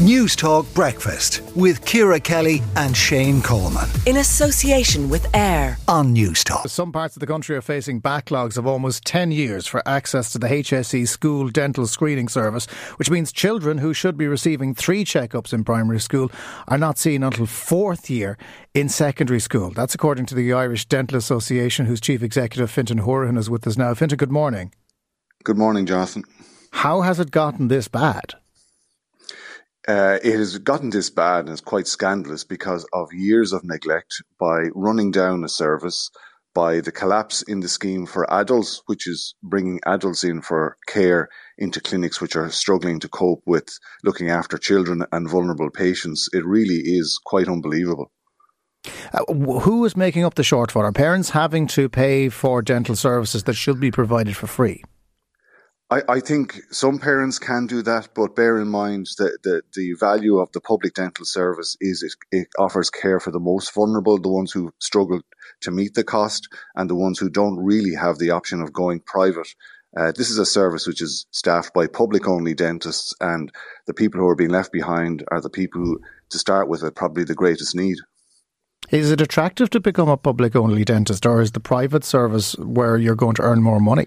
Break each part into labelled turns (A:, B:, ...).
A: News Talk Breakfast with Ciara Kelly and Shane Coleman.
B: In association with AIR
A: on News Talk.
C: Some parts of the country are facing backlogs of almost 10 years for access to the HSE school dental screening service, which means children who should be receiving three checkups in primary school are not seen until fourth year in secondary school. That's according to the Irish Dental Association, whose chief executive, Fintan Horan is with us now. Fintan, good morning.
D: Good morning, Jonathan.
C: How has it gotten this bad?
D: Uh, it has gotten this bad and it's quite scandalous because of years of neglect by running down a service, by the collapse in the scheme for adults, which is bringing adults in for care into clinics which are struggling to cope with looking after children and vulnerable patients. It really is quite unbelievable.
C: Uh, who is making up the shortfall? Are parents having to pay for dental services that should be provided for free?
D: I, I, think some parents can do that, but bear in mind that the, the value of the public dental service is it, it, offers care for the most vulnerable, the ones who struggle to meet the cost, and the ones who don't really have the option of going private. Uh, this is a service which is staffed by public only dentists, and the people who are being left behind are the people who, to start with, are probably the greatest need.
C: Is it attractive to become a public only dentist, or is the private service where you're going to earn more money?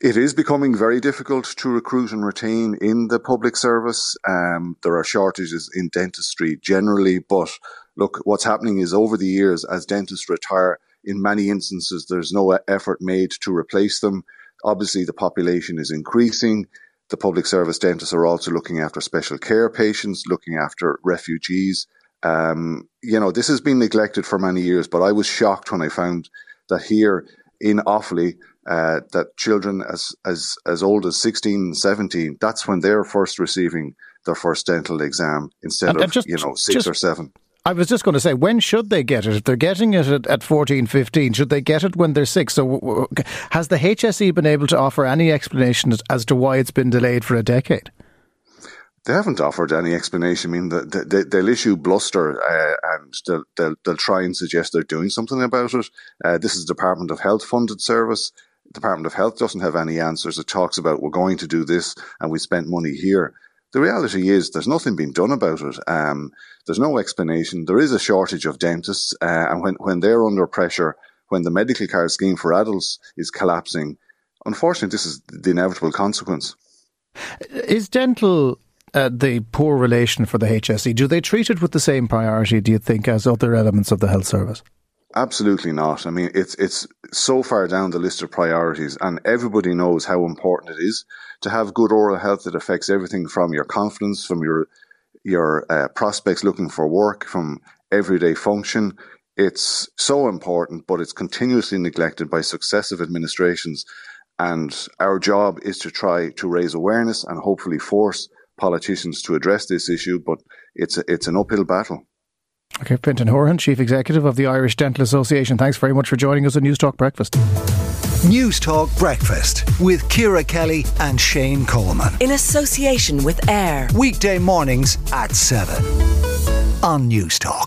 D: It is becoming very difficult to recruit and retain in the public service. Um, there are shortages in dentistry generally, but look, what's happening is over the years, as dentists retire, in many instances, there's no effort made to replace them. Obviously, the population is increasing. The public service dentists are also looking after special care patients, looking after refugees. Um, you know, this has been neglected for many years, but I was shocked when I found that here in Offaly, uh, that children as, as, as old as 16, 17, that's when they're first receiving their first dental exam instead of, just, you know, six
C: just,
D: or seven.
C: I was just going to say, when should they get it? If they're getting it at, at 14, 15, should they get it when they're six? So has the HSE been able to offer any explanation as to why it's been delayed for a decade?
D: They haven't offered any explanation. I mean, they, they'll issue bluster uh, and they'll, they'll, they'll, try and suggest they're doing something about it. Uh, this is a Department of Health funded service. Department of Health doesn't have any answers. It talks about we're going to do this and we spent money here. The reality is there's nothing being done about it. Um, there's no explanation. There is a shortage of dentists, uh, and when, when they're under pressure, when the medical card scheme for adults is collapsing, unfortunately, this is the inevitable consequence.
C: Is dental uh, the poor relation for the HSE? Do they treat it with the same priority, do you think, as other elements of the health service?
D: Absolutely not. I mean, it's it's so far down the list of priorities, and everybody knows how important it is to have good oral health. It affects everything from your confidence, from your your uh, prospects looking for work, from everyday function. It's so important, but it's continuously neglected by successive administrations. And our job is to try to raise awareness and hopefully force politicians to address this issue. But it's a, it's an uphill battle.
C: Okay, Fintan Horan, Chief Executive of the Irish Dental Association. Thanks very much for joining us on News Talk Breakfast.
A: News Talk Breakfast with Ciara Kelly and Shane Coleman.
B: In association with AIR.
A: Weekday mornings at 7 on News Talk.